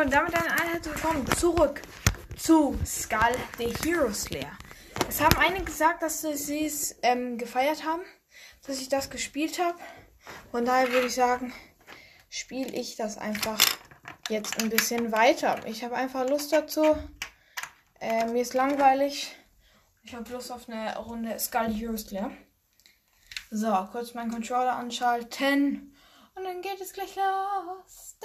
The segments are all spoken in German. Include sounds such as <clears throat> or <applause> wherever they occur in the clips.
Und damit eine Einheit willkommen zurück zu Skull the Hero Slayer. Es haben einige gesagt, dass sie es ähm, gefeiert haben, dass ich das gespielt habe. Von daher würde ich sagen, spiele ich das einfach jetzt ein bisschen weiter. Ich habe einfach Lust dazu. Äh, mir ist langweilig. Ich habe Lust auf eine Runde Skull Hero Slayer. So, kurz meinen Controller anschalten. Und dann geht es gleich los.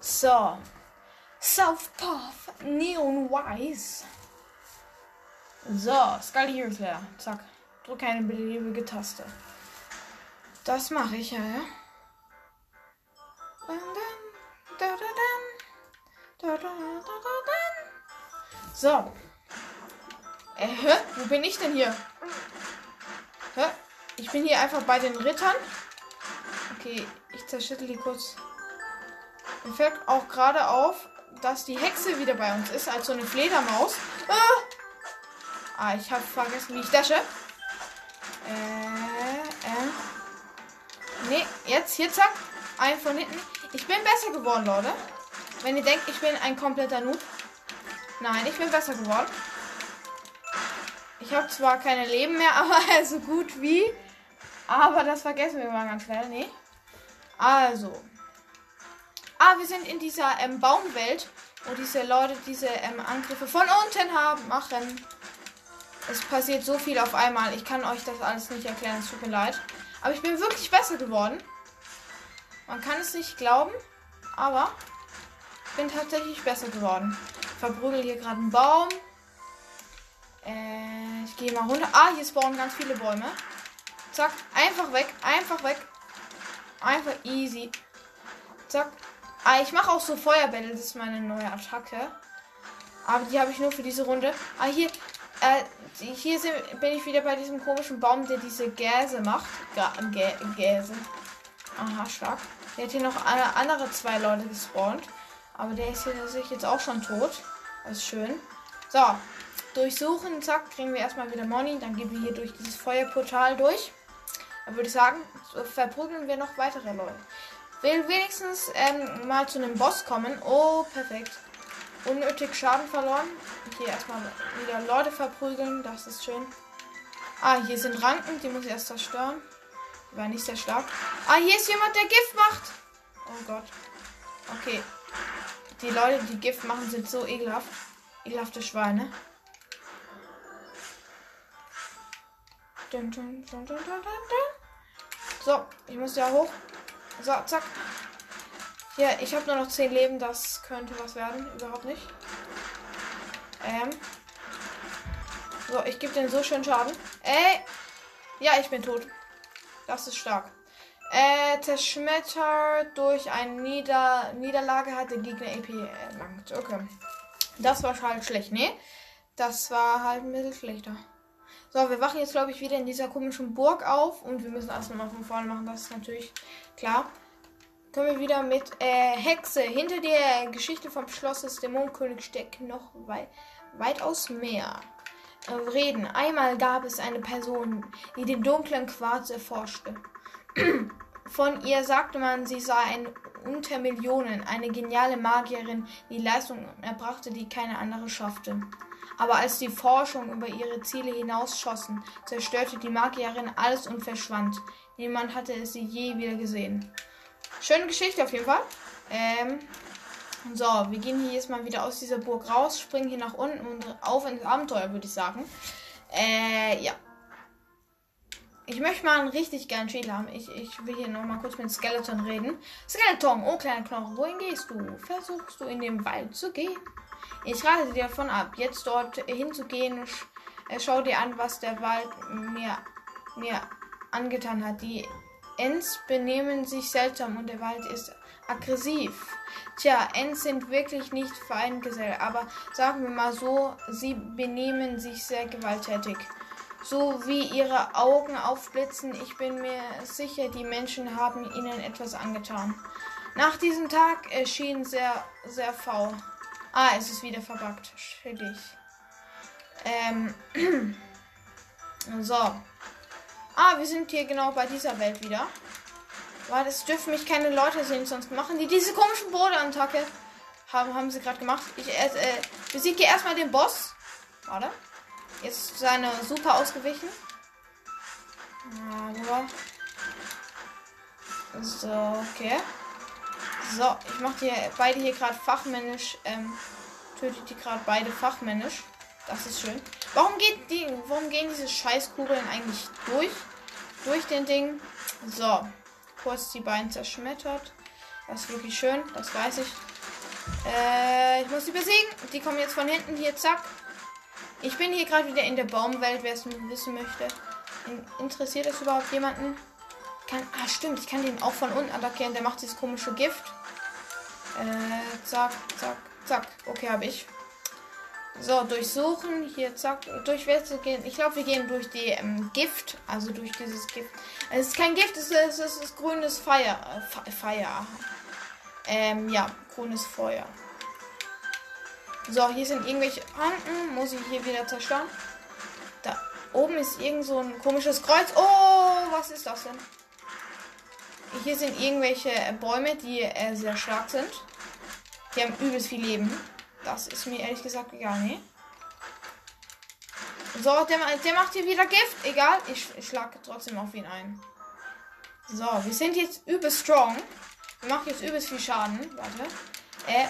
So. South Path Neon Wise. So, Scully Heroes leer. Zack. Drücke eine beliebige Taste. Das mache ich ja, ja. So. Äh, hä? Wo bin ich denn hier? Ich bin hier einfach bei den Rittern. Okay, ich zerschüttel die kurz. Mir fällt auch gerade auf, dass die Hexe wieder bei uns ist, als so eine Fledermaus. Ah, ah ich habe vergessen, wie ich dasche. Äh, äh. Nee, jetzt, hier, zack. Ein von hinten. Ich bin besser geworden, Leute. Wenn ihr denkt, ich bin ein kompletter Noob. Nein, ich bin besser geworden. Ich habe zwar keine Leben mehr, <laughs> aber so gut wie. Aber das vergessen wir mal ganz schnell. Nee. Also. Ah, wir sind in dieser ähm, Baumwelt, wo diese Leute diese ähm, Angriffe von unten haben, machen. Es passiert so viel auf einmal. Ich kann euch das alles nicht erklären. Es tut mir leid. Aber ich bin wirklich besser geworden. Man kann es nicht glauben, aber ich bin tatsächlich besser geworden. Ich verprügel hier gerade einen Baum. Äh, ich gehe mal runter. Ah, hier spawnen ganz viele Bäume. Zack, einfach weg, einfach weg. Einfach easy. Zack. Ah, ich mache auch so Feuerbälle, das ist meine neue Attacke. Aber die habe ich nur für diese Runde. Ah, hier, äh, hier sind, bin ich wieder bei diesem komischen Baum, der diese Gäse macht. Ga Gä Gäse. Aha, stark. Der hat hier noch eine, andere zwei Leute gespawnt. Aber der ist hier tatsächlich jetzt auch schon tot. Das ist schön. So, durchsuchen, zack, kriegen wir erstmal wieder Money. Dann gehen wir hier durch dieses Feuerportal durch. Dann würde ich sagen, verprügeln wir noch weitere Leute. Will wenigstens ähm, mal zu einem Boss kommen. Oh, perfekt. Unnötig Schaden verloren. Hier erstmal wieder Leute verprügeln. Das ist schön. Ah, hier sind Ranken. Die muss ich erst zerstören. Die war nicht sehr stark. Ah, hier ist jemand, der Gift macht. Oh Gott. Okay. Die Leute, die Gift machen, sind so ekelhaft. Ekelhafte Schweine. So, ich muss ja hoch. So, zack. Ja, ich habe nur noch 10 Leben. Das könnte was werden. Überhaupt nicht. Ähm. So, ich gebe den so schön Schaden. Ey. Ja, ich bin tot. Das ist stark. Äh, zerschmettert durch eine Nieder Niederlage hat der Gegner EP erlangt. Okay. Das war halt schlecht. Nee. Das war halt ein bisschen schlechter. So, wir wachen jetzt, glaube ich, wieder in dieser komischen Burg auf. Und wir müssen alles nochmal von vorne machen. Das ist natürlich klar. Können wir wieder mit äh, Hexe. Hinter der Geschichte vom Schloss des Dämonenkönigs steckt noch wei weitaus mehr. Äh, reden. Einmal gab es eine Person, die den dunklen Quarz erforschte. <clears throat> Von ihr sagte man, sie sei ein unter Millionen, eine geniale Magierin, die Leistungen erbrachte, die keine andere schaffte. Aber als die Forschung über ihre Ziele hinausschossen, zerstörte die Magierin alles und verschwand. Niemand hatte sie je wieder gesehen. Schöne Geschichte auf jeden Fall. Ähm, so, wir gehen hier jetzt mal wieder aus dieser Burg raus, springen hier nach unten und auf ins Abenteuer, würde ich sagen. Äh, ja. Ich möchte mal einen richtig geilen Schädel haben. Ich, ich will hier noch mal kurz mit Skeleton reden. Skeleton, oh kleiner Knochen, wohin gehst du? Versuchst du in den Wald zu gehen? Ich rate dir davon ab, jetzt dort hinzugehen. Äh, schau dir an, was der Wald mir, mir angetan hat. Die Ents benehmen sich seltsam und der Wald ist aggressiv. Tja, Ents sind wirklich nicht Feindgesell, aber sagen wir mal so, sie benehmen sich sehr gewalttätig. So wie ihre Augen aufblitzen, ich bin mir sicher, die Menschen haben ihnen etwas angetan. Nach diesem Tag erschien sehr, sehr faul. Ah, es ist wieder verbuggt. Schädlich. Ähm. <clears throat> so. Ah, wir sind hier genau bei dieser Welt wieder. Weil es dürfen mich keine Leute sehen, sonst machen die diese komischen Bodenattacke. Haben, haben sie gerade gemacht. Ich äh, äh, besiege erstmal den Boss. Warte. Jetzt ist seine super ausgewichen. So, okay. So, ich mache hier beide hier gerade fachmännisch. Ähm, tötet die gerade beide fachmännisch. Das ist schön. Warum geht die, warum gehen diese Scheißkugeln eigentlich durch? Durch den Ding. So, kurz die beiden zerschmettert. Das ist wirklich schön, das weiß ich. Äh, ich muss sie besiegen. Die kommen jetzt von hinten hier, zack. Ich bin hier gerade wieder in der Baumwelt, wer es wissen möchte. In, interessiert es überhaupt jemanden? Kann, ah, stimmt, ich kann den auch von unten attackieren. Der macht dieses komische Gift. Äh, zack, zack, zack. Okay, habe ich. So, durchsuchen. Hier, zack. Durch welche gehen? Ich glaube, wir gehen durch die ähm, Gift. Also durch dieses Gift. Es ist kein Gift, es ist, es ist grünes Feuer. Äh, Feuer. Ähm, ja, grünes Feuer. So, hier sind irgendwelche Ranken. Muss ich hier wieder zerstören? Da oben ist irgend so ein komisches Kreuz. Oh, was ist das denn? Hier sind irgendwelche Bäume, die äh, sehr stark sind. Die haben übelst viel Leben. Das ist mir ehrlich gesagt egal, ne? So, der, der macht hier wieder Gift. Egal, ich, ich schlage trotzdem auf ihn ein. So, wir sind jetzt übelst strong. Wir machen jetzt übelst viel Schaden. Warte. Äh,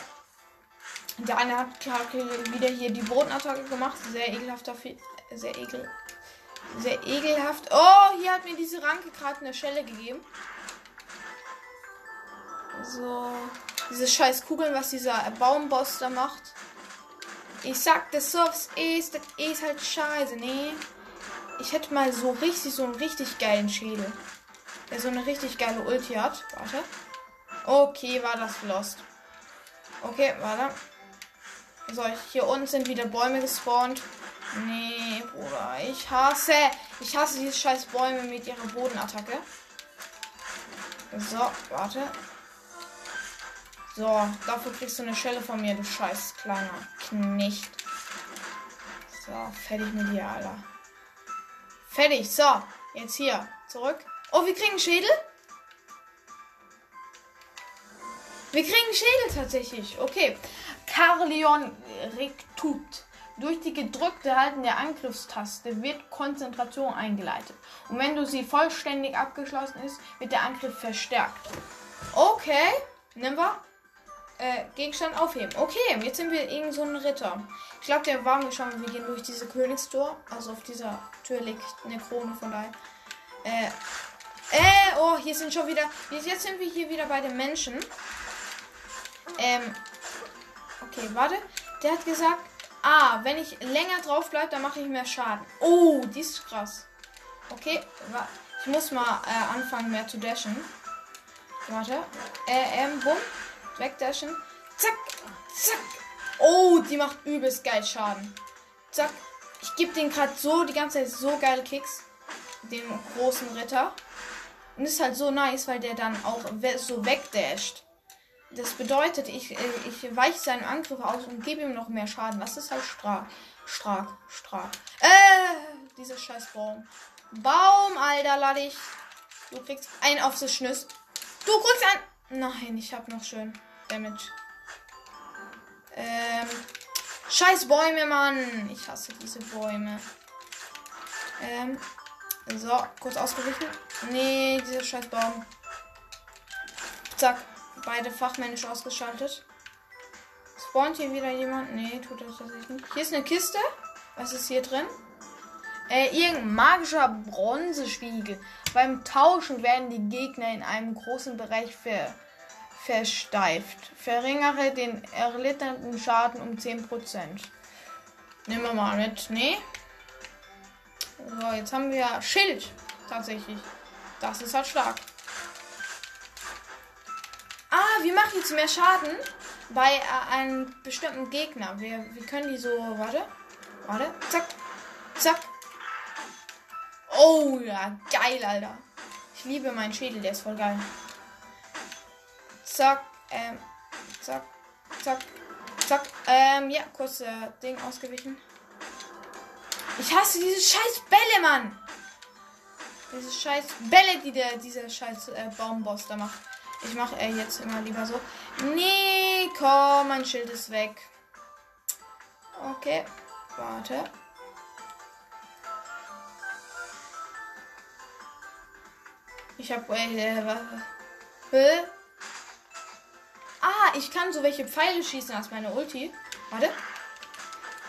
der eine hat wieder hier die Bodenattacke gemacht. Sehr ekelhaft dafür. Sehr ekel. Sehr ekelhaft. Oh, hier hat mir diese Ranke gerade eine Schelle gegeben. So. Diese scheiß Kugeln, was dieser Baumboss da macht. Ich sag, das Surfs ist, das ist halt scheiße, nee. Ich hätte mal so richtig, so einen richtig geilen Schädel. Der so eine richtig geile Ulti hat. Warte. Okay, war das lost. Okay, warte. So, hier unten sind wieder Bäume gespawnt. Nee, Bruder. Ich hasse. Ich hasse diese scheiß Bäume mit ihrer Bodenattacke. So, warte. So, dafür kriegst du eine Schelle von mir, du scheiß kleiner Knecht. So, fertig mit dir, Alter. Fertig, so. Jetzt hier, zurück. Oh, wir kriegen einen Schädel? Wir kriegen einen Schädel tatsächlich. Okay. Carleon Rectut. Durch die gedrückte Halten der Angriffstaste wird Konzentration eingeleitet. Und wenn du sie vollständig abgeschlossen ist, wird der Angriff verstärkt. Okay. Nehmen wir. Äh, Gegenstand aufheben. Okay, jetzt sind wir irgend so ein Ritter. Ich glaube, der war mir schon. Wir gehen durch diese Königstor. Also auf dieser Tür liegt eine Krone von daher. Äh, äh, oh, hier sind schon wieder. Jetzt sind wir hier wieder bei den Menschen. Ähm, okay, warte. Der hat gesagt, ah, wenn ich länger drauf bleibe, dann mache ich mehr Schaden. Oh, die ist krass. Okay, ich muss mal äh, anfangen mehr zu dashen. Warte. Äh, ähm, bumm. Wegdashen. Zack. Zack. Oh, die macht übelst geil Schaden. Zack. Ich gebe den gerade so die ganze Zeit so geile Kicks. Dem großen Ritter. Und ist halt so nice, weil der dann auch so wegdasht. Das bedeutet, ich, äh, ich weiche seinen Angriff aus und gebe ihm noch mehr Schaden. Das ist halt stark. Stark, stark. Äh, dieser scheiß Baum. Baum, Alter, lade ich. Du kriegst ein auf das Schnüss. Du kriegst ein. Nein, ich hab noch schön Damage. Ähm. Scheiß Bäume, Mann. Ich hasse diese Bäume. Ähm. So, kurz ausgewichen. Nee, dieser scheiß Baum. Zack. Beide fachmännisch ausgeschaltet. Spawnt hier wieder jemand? Nee, tut das tatsächlich nicht. Hier ist eine Kiste. Was ist hier drin? Äh, irgendein magischer Bronzespiegel. Beim Tauschen werden die Gegner in einem großen Bereich ver versteift. Verringere den erlittenen Schaden um 10%. Nehmen wir mal mit. Nee. So, jetzt haben wir Schild. Tatsächlich. Das ist halt stark. Ah, wir machen jetzt mehr Schaden bei äh, einem bestimmten Gegner. Wir, wir können die so. Warte. Warte. Zack. Zack. Oh ja, geil, Alter. Ich liebe meinen Schädel, der ist voll geil. Zack, ähm, zack, zack, zack. Ähm, ja, kurz äh, Ding ausgewichen. Ich hasse diese scheiß Bälle, Mann. Diese scheiß Bälle, die der, dieser scheiß äh, Baumboss da macht. Ich mache äh, jetzt immer lieber so. Nee, komm, mein Schild ist weg. Okay, warte. Ich habe äh, was? Hä? Ah, ich kann so welche Pfeile schießen als meine Ulti. Warte.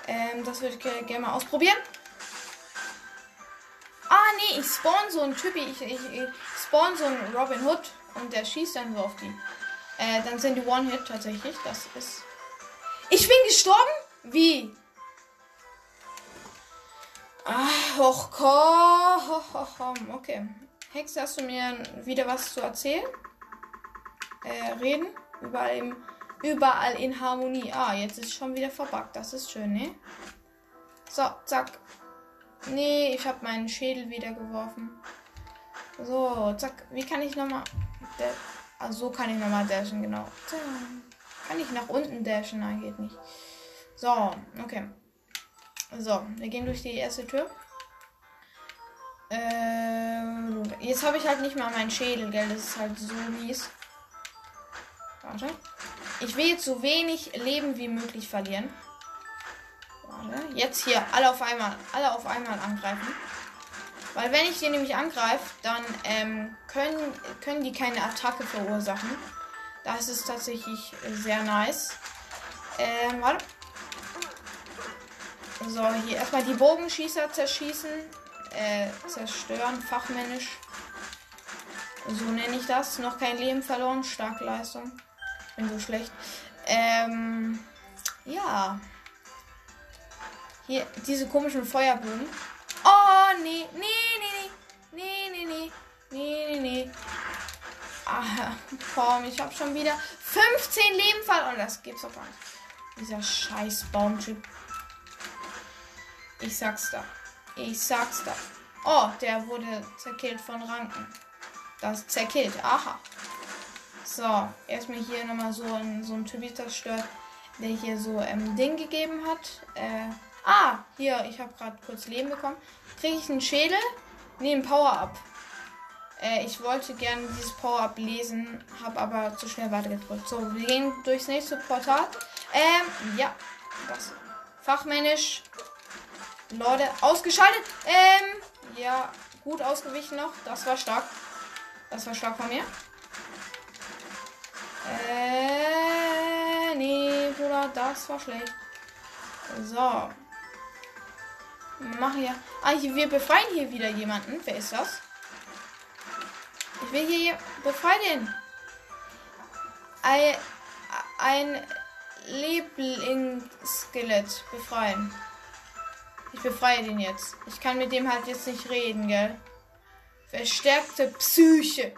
Ähm, das würde ich gerne mal ausprobieren. Ah, nee, ich spawn so einen Typi. Ich, ich, ich spawn so einen Robin Hood und der schießt dann so auf die. Äh, dann sind die One-Hit tatsächlich. Das ist. Ich bin gestorben? Wie? Ah, hoch, komm. Okay. Hex, hast du mir wieder was zu erzählen? Äh, reden? Überall, im, überall in Harmonie. Ah, jetzt ist schon wieder verbuggt. Das ist schön, ne? So, zack. Nee, ich habe meinen Schädel wieder geworfen. So, zack. Wie kann ich nochmal... Also so kann ich nochmal dashen, genau. Kann ich nach unten dashen? Nein, geht nicht. So, okay. So, wir gehen durch die erste Tür. Ähm, jetzt habe ich halt nicht mal meinen Schädel, gell? Das ist halt so mies. Warte. Ich will jetzt so wenig Leben wie möglich verlieren. Warte. Jetzt hier alle auf einmal, alle auf einmal angreifen. Weil wenn ich die nämlich angreife, dann ähm, können, können die keine Attacke verursachen. Das ist tatsächlich sehr nice. Ähm, warte. So, hier erstmal die Bogenschießer zerschießen äh, zerstören, fachmännisch. So nenne ich das. Noch kein Leben verloren. Starke Leistung. Bin so schlecht. Ähm, ja. Hier, diese komischen Feuerblumen. Oh, nee. Nee, nee, nee. Nee, nee, nee. Nee, nee, nee. Ah, Form. Ich habe schon wieder 15 Leben verloren. Oh, das gibt's doch gar nicht. Dieser scheiß Baumtyp. Ich sag's da. Ich sag's da. Oh, der wurde zerkillt von Ranken. Das zerkillt. Aha. So, erstmal hier nochmal so, in, so ein Typ zerstört, der hier so ähm, Ding gegeben hat. Äh, ah, hier, ich habe gerade kurz Leben bekommen. Kriege ich einen Schädel? Nee, ein Power-Up. Äh, ich wollte gerne dieses Power-Up lesen, habe aber zu schnell weitergedrückt. So, wir gehen durchs nächste Portal. Ähm, ja. Das. Fachmännisch Leute, ausgeschaltet. Ähm, ja, gut ausgewichen noch. Das war stark. Das war stark von mir. Äh, nee, Bruder, das war schlecht. So. Mach hier. Ah, wir befreien hier wieder jemanden. Wer ist das? Ich will hier befreien. Ein, ein Lieblingsskelett befreien. Ich befreie den jetzt. Ich kann mit dem halt jetzt nicht reden, gell? Verstärkte Psyche.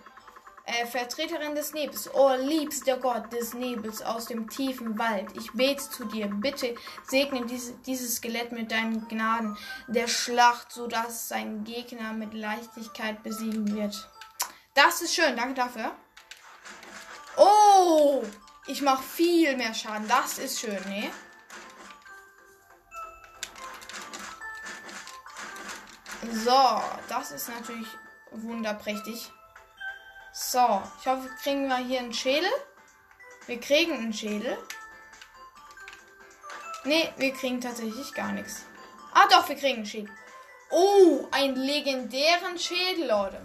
Äh, Vertreterin des Nebels, oh liebster Gott des Nebels aus dem tiefen Wald, ich bete zu dir, bitte segne diese, dieses Skelett mit deinen Gnaden der Schlacht, sodass sein Gegner mit Leichtigkeit besiegen wird. Das ist schön, danke dafür. Oh, ich mache viel mehr Schaden, das ist schön, ne? So, das ist natürlich wunderprächtig. So, ich hoffe, kriegen wir hier einen Schädel. Wir kriegen einen Schädel. Ne, wir kriegen tatsächlich gar nichts. Ah doch, wir kriegen einen Schädel. Oh, einen legendären Schädel, Leute.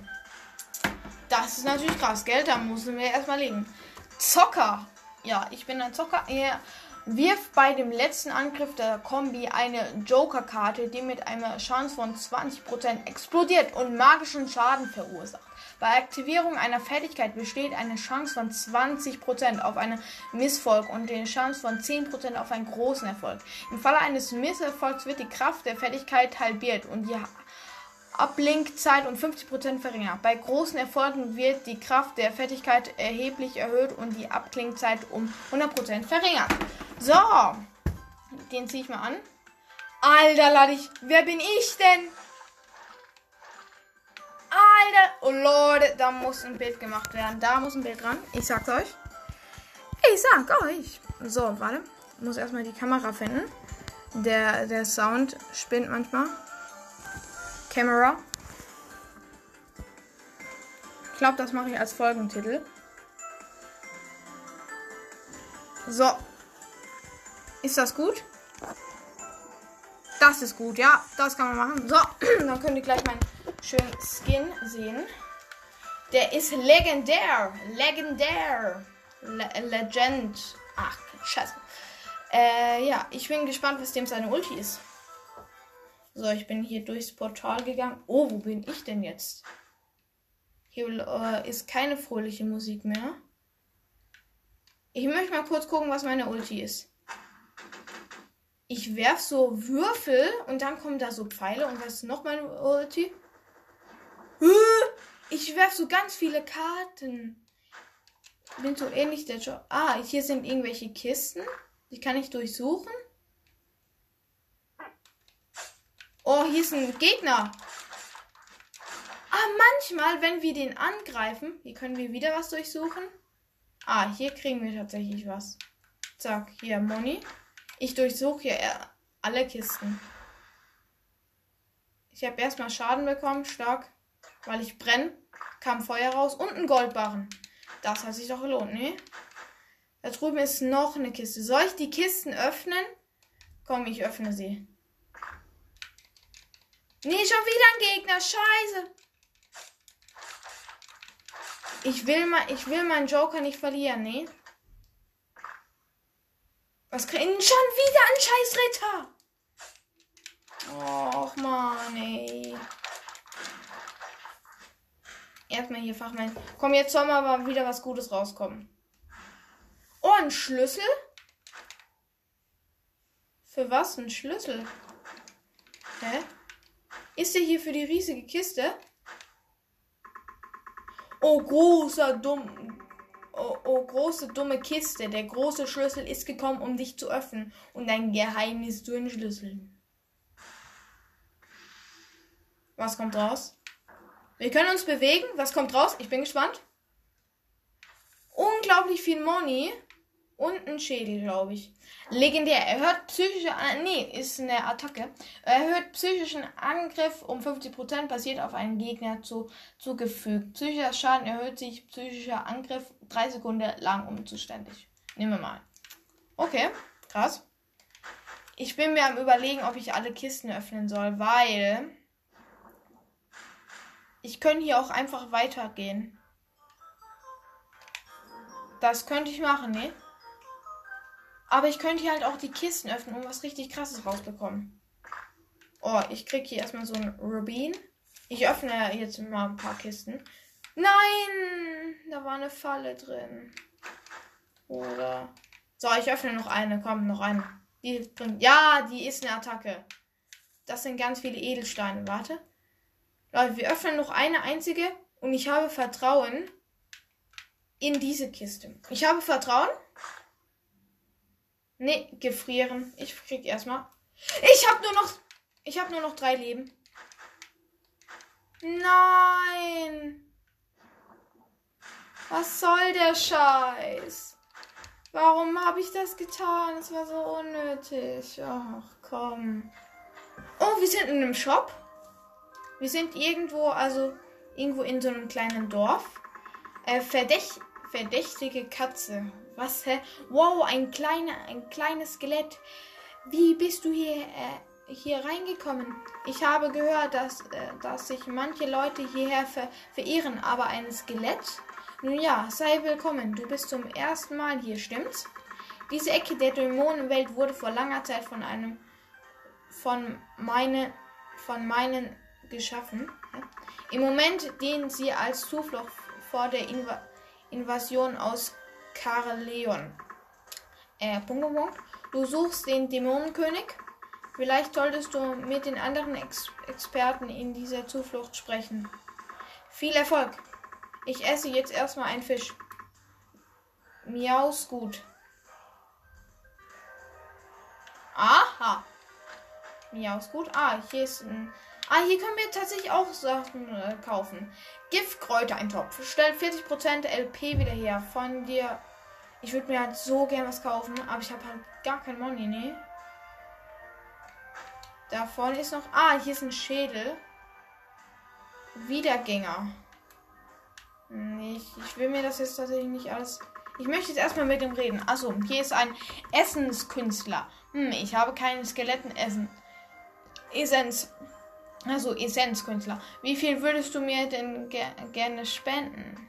Das ist natürlich krass, gell? Da müssen wir erstmal legen. Zocker. Ja, ich bin ein Zocker. Ja, Wirft bei dem letzten Angriff der Kombi eine Joker-Karte, die mit einer Chance von 20% explodiert und magischen Schaden verursacht. Bei Aktivierung einer Fertigkeit besteht eine Chance von 20% auf einen Misserfolg und eine Chance von 10% auf einen großen Erfolg. Im Falle eines Misserfolgs wird die Kraft der Fertigkeit halbiert und die Ablenkzeit um 50% verringert. Bei großen Erfolgen wird die Kraft der Fertigkeit erheblich erhöht und die Abklingzeit um 100% verringert. So, den ziehe ich mal an. Alter, lade ich. Wer bin ich denn? Alter. Oh Leute, da muss ein Bild gemacht werden. Da muss ein Bild dran. Ich sag's euch. Ich sag euch. So, warte. Ich muss erstmal die Kamera finden. Der, der Sound spinnt manchmal. Kamera. glaube, das mache ich als Folgentitel. So. Ist das gut? Das ist gut, ja. Das kann man machen. So, <clears throat> dann könnt ihr gleich meinen schönen Skin sehen. Der ist legendär. Legendär. Le Legend. Ach, scheiße. Äh, ja, ich bin gespannt, was dem seine Ulti ist. So, ich bin hier durchs Portal gegangen. Oh, wo bin ich denn jetzt? Hier äh, ist keine fröhliche Musik mehr. Ich möchte mal kurz gucken, was meine Ulti ist. Ich werf so Würfel und dann kommen da so Pfeile. Und was ist noch meine Ulti? Ich werf so ganz viele Karten. Bin so ähnlich der Job. Ah, hier sind irgendwelche Kisten. Die kann ich durchsuchen. Oh, hier ist ein Gegner. Ah, manchmal, wenn wir den angreifen, hier können wir wieder was durchsuchen. Ah, hier kriegen wir tatsächlich was. Zack, hier Moni. Ich durchsuche hier alle Kisten. Ich habe erstmal Schaden bekommen, stark, weil ich brenne. Kam Feuer raus und ein Goldbarren. Das hat sich doch gelohnt, ne? Da drüben ist noch eine Kiste. Soll ich die Kisten öffnen? Komm, ich öffne sie. Nee, schon wieder ein Gegner. Scheiße. Ich will mal, ich will meinen Joker nicht verlieren, nee. Was kriegen schon wieder ein Scheißritter? Och man, ey. Erstmal hier Fachmann. Komm, jetzt soll mal wieder was Gutes rauskommen. Oh, ein Schlüssel? Für was ein Schlüssel? Hä? Ist der hier für die riesige Kiste? Oh, großer, dumm. Oh, oh, große, dumme Kiste. Der große Schlüssel ist gekommen, um dich zu öffnen und dein Geheimnis zu entschlüsseln. Was kommt raus? Wir können uns bewegen. Was kommt raus? Ich bin gespannt. Unglaublich viel Money. Und ein Schädel, glaube ich. Legendär. Erhöht psychische. Nee, ist eine Attacke. Erhöht psychischen Angriff um 50%, basiert auf einen Gegner zu, zugefügt. Psychischer Schaden erhöht sich psychischer Angriff 3 Sekunden lang unzuständig. Nehmen wir mal. Okay, krass. Ich bin mir am überlegen, ob ich alle Kisten öffnen soll, weil ich könnte hier auch einfach weitergehen. Das könnte ich machen, ne? Aber ich könnte hier halt auch die Kisten öffnen und was richtig krasses rausbekommen. Oh, ich krieg hier erstmal so ein Rubin. Ich öffne jetzt mal ein paar Kisten. Nein! Da war eine Falle drin. Oder. So, ich öffne noch eine. Komm, noch eine. Die bringt. Ja, die ist eine Attacke. Das sind ganz viele Edelsteine. Warte. Leute, wir öffnen noch eine einzige. Und ich habe Vertrauen in diese Kiste. Ich habe Vertrauen. Nee, gefrieren. Ich krieg erstmal. Ich hab nur noch. Ich hab nur noch drei Leben. Nein. Was soll der Scheiß? Warum habe ich das getan? Es war so unnötig. Ach, komm. Oh, wir sind in einem Shop. Wir sind irgendwo, also irgendwo in so einem kleinen Dorf. Äh, verdächt, verdächtige Katze. Was, hä? Wow, ein, kleiner, ein kleines Skelett. Wie bist du hier, äh, hier reingekommen? Ich habe gehört, dass, äh, dass sich manche Leute hierher ver verirren, aber ein Skelett? Nun ja, sei willkommen. Du bist zum ersten Mal hier, stimmt's? Diese Ecke der Dämonenwelt wurde vor langer Zeit von einem von meine von meinen geschaffen. Im Moment dienen sie als Zuflucht vor der Inva Invasion aus Karleon. Äh, Punkt, Punkt, Punkt. Du suchst den Dämonenkönig. Vielleicht solltest du mit den anderen Ex Experten in dieser Zuflucht sprechen. Viel Erfolg. Ich esse jetzt erstmal einen Fisch. Miaus gut. Aha. Miaus gut. Ah, hier ist ein. Ah, hier können wir tatsächlich auch Sachen äh, kaufen. Giftkräuter, ein Topf. Stellt 40% LP wieder her. Von dir ich würde mir halt so gern was kaufen, aber ich habe halt gar kein Money, ne? Da vorne ist noch. Ah, hier ist ein Schädel. Wiedergänger. Ich, ich will mir das jetzt tatsächlich nicht alles. Ich möchte jetzt erstmal mit dem reden. Achso, hier ist ein Essenskünstler. Hm, ich habe keine Skeletten essen. Essenz. Also Essenzkünstler. Wie viel würdest du mir denn ger gerne spenden?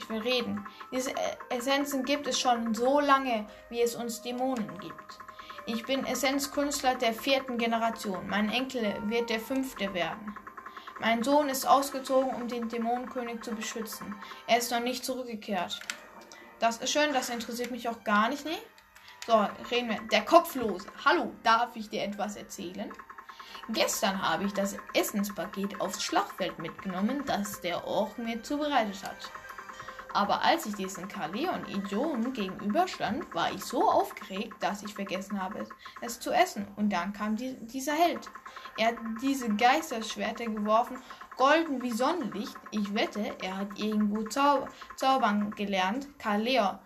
Ich will reden. Diese Essenzen gibt es schon so lange, wie es uns Dämonen gibt. Ich bin Essenzkünstler der vierten Generation. Mein Enkel wird der fünfte werden. Mein Sohn ist ausgezogen, um den Dämonenkönig zu beschützen. Er ist noch nicht zurückgekehrt. Das ist schön, das interessiert mich auch gar nicht, ne? So, reden wir. Der Kopflose. Hallo, darf ich dir etwas erzählen? Gestern habe ich das Essenspaket aufs Schlachtfeld mitgenommen, das der Ork mir zubereitet hat. Aber als ich diesen Kaleon Idioten gegenüberstand, war ich so aufgeregt, dass ich vergessen habe, es zu essen. Und dann kam die, dieser Held. Er hat diese Geisterschwerter geworfen, golden wie Sonnenlicht. Ich wette, er hat irgendwo Zau zaubern gelernt. Kaleon,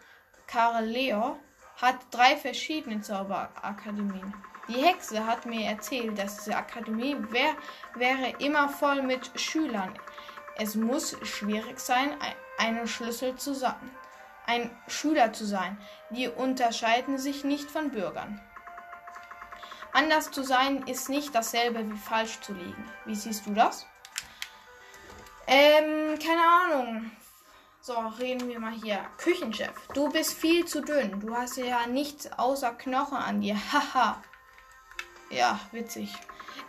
Kaleon hat drei verschiedene Zauberakademien. Die Hexe hat mir erzählt, dass diese Akademie wär, wäre immer voll mit Schülern. Es muss schwierig sein, einen Schlüssel zu sein, ein Schüler zu sein. Die unterscheiden sich nicht von Bürgern. Anders zu sein ist nicht dasselbe wie falsch zu liegen. Wie siehst du das? Ähm, keine Ahnung. So, reden wir mal hier. Küchenchef, du bist viel zu dünn. Du hast ja nichts außer Knochen an dir. <laughs> Haha. ja, witzig.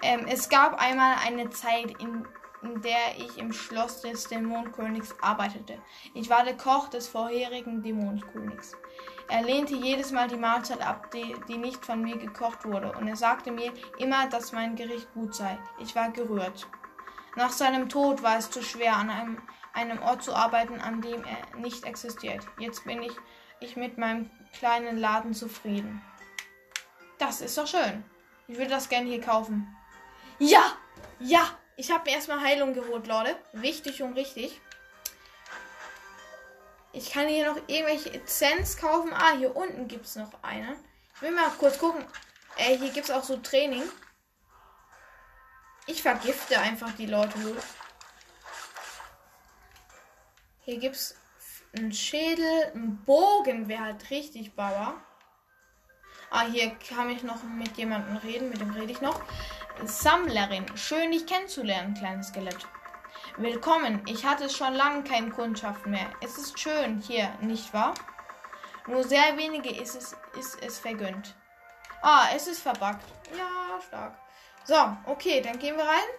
Ähm, es gab einmal eine Zeit, in in der ich im Schloss des Dämonenkönigs arbeitete. Ich war der Koch des vorherigen Dämonenkönigs. Er lehnte jedes Mal die Mahlzeit ab, die, die nicht von mir gekocht wurde, und er sagte mir immer, dass mein Gericht gut sei. Ich war gerührt. Nach seinem Tod war es zu schwer, an einem, einem Ort zu arbeiten, an dem er nicht existiert. Jetzt bin ich, ich mit meinem kleinen Laden zufrieden. Das ist doch schön. Ich würde das gerne hier kaufen. Ja! Ja! Ich habe mir erstmal Heilung geholt, Leute. Wichtig und richtig. Ich kann hier noch irgendwelche Essenz kaufen. Ah, hier unten gibt es noch eine. Ich will mal kurz gucken. Ey, hier gibt es auch so Training. Ich vergifte einfach die Leute. Hier gibt es einen Schädel, einen Bogen wäre halt richtig Bauer. Ah, hier kann ich noch mit jemandem reden. Mit dem rede ich noch. Sammlerin, schön dich kennenzulernen, kleines Skelett. Willkommen, ich hatte schon lange keine Kundschaft mehr. Es ist schön hier, nicht wahr? Nur sehr wenige ist es, ist es vergönnt. Ah, es ist verbuggt. Ja, stark. So, okay, dann gehen wir rein.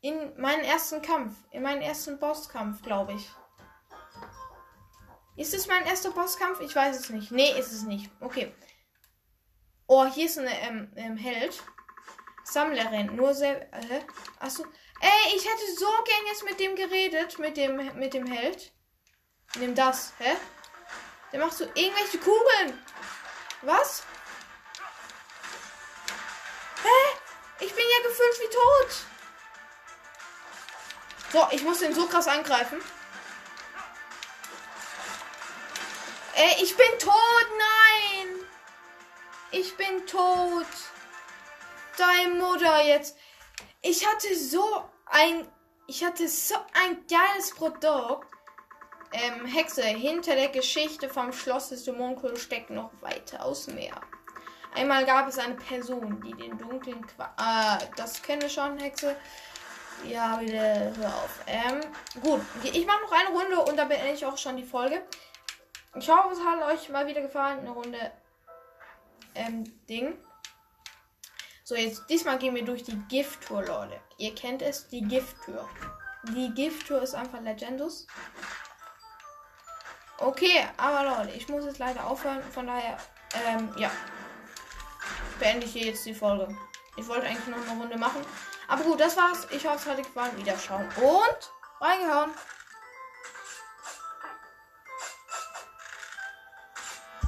In meinen ersten Kampf. In meinen ersten Bosskampf, glaube ich. Ist es mein erster Bosskampf? Ich weiß es nicht. Nee, ist es nicht. Okay. Oh, hier ist ein ähm, ähm, Held. Sammlerin. Nur sehr. Äh, achso. Ey, ich hätte so gern jetzt mit dem geredet. Mit dem, mit dem Held. Nimm das. Hä? Der macht so irgendwelche Kugeln. Was? Hä? Ich bin ja gefühlt wie tot. So, ich muss den so krass angreifen. Ey, ich bin tot. Nein. Ich bin tot deine Mutter jetzt. Ich hatte so ein. Ich hatte so ein geiles Produkt. Ähm, Hexe, hinter der Geschichte vom Schloss des Dämonenkönigs steckt noch weitaus mehr. Einmal gab es eine Person, die den dunklen Qua äh, das kenne ich schon, Hexe. Ja, wieder hör auf. Ähm, gut, ich mache noch eine Runde und dann beende ich auch schon die Folge. Ich hoffe, es hat euch mal wieder gefallen. Eine Runde ähm, Ding. So, jetzt diesmal gehen wir durch die Gifttour, Leute. Ihr kennt es, die Gifttour. Die Gifttour ist einfach Legendus. Okay, aber Leute, ich muss jetzt leider aufhören. Von daher, ähm, ja. Beende ich hier jetzt die Folge. Ich wollte eigentlich noch eine Runde machen. Aber gut, das war's. Ich hoffe, es hat euch gefallen. Wiederschauen und reingehauen.